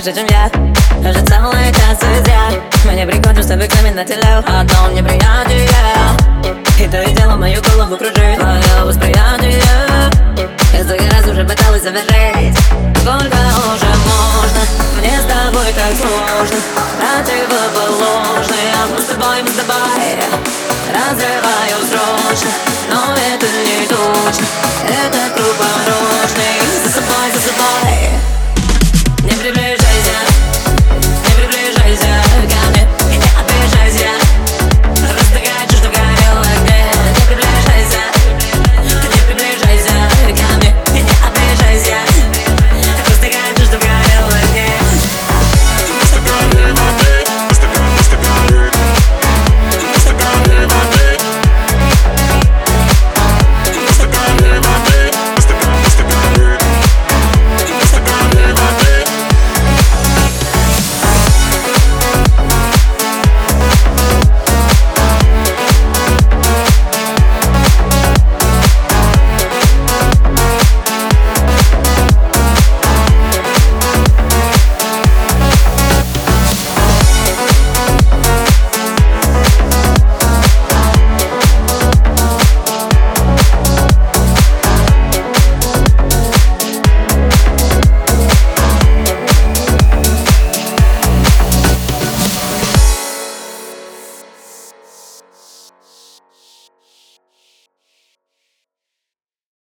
знаешь, зачем я? Уже целый час зря Мне не приходим с тобой к нами на теле. А Одно неприятие. И то и дело мою голову кружит. Твое восприятие. Я столько раз уже пыталась завершить. Сколько уже можно. Мне с тобой так сложно. Противоположные Мы с тобой, мы с тобой Разрываю срочно. Но это не точно. Это круговорот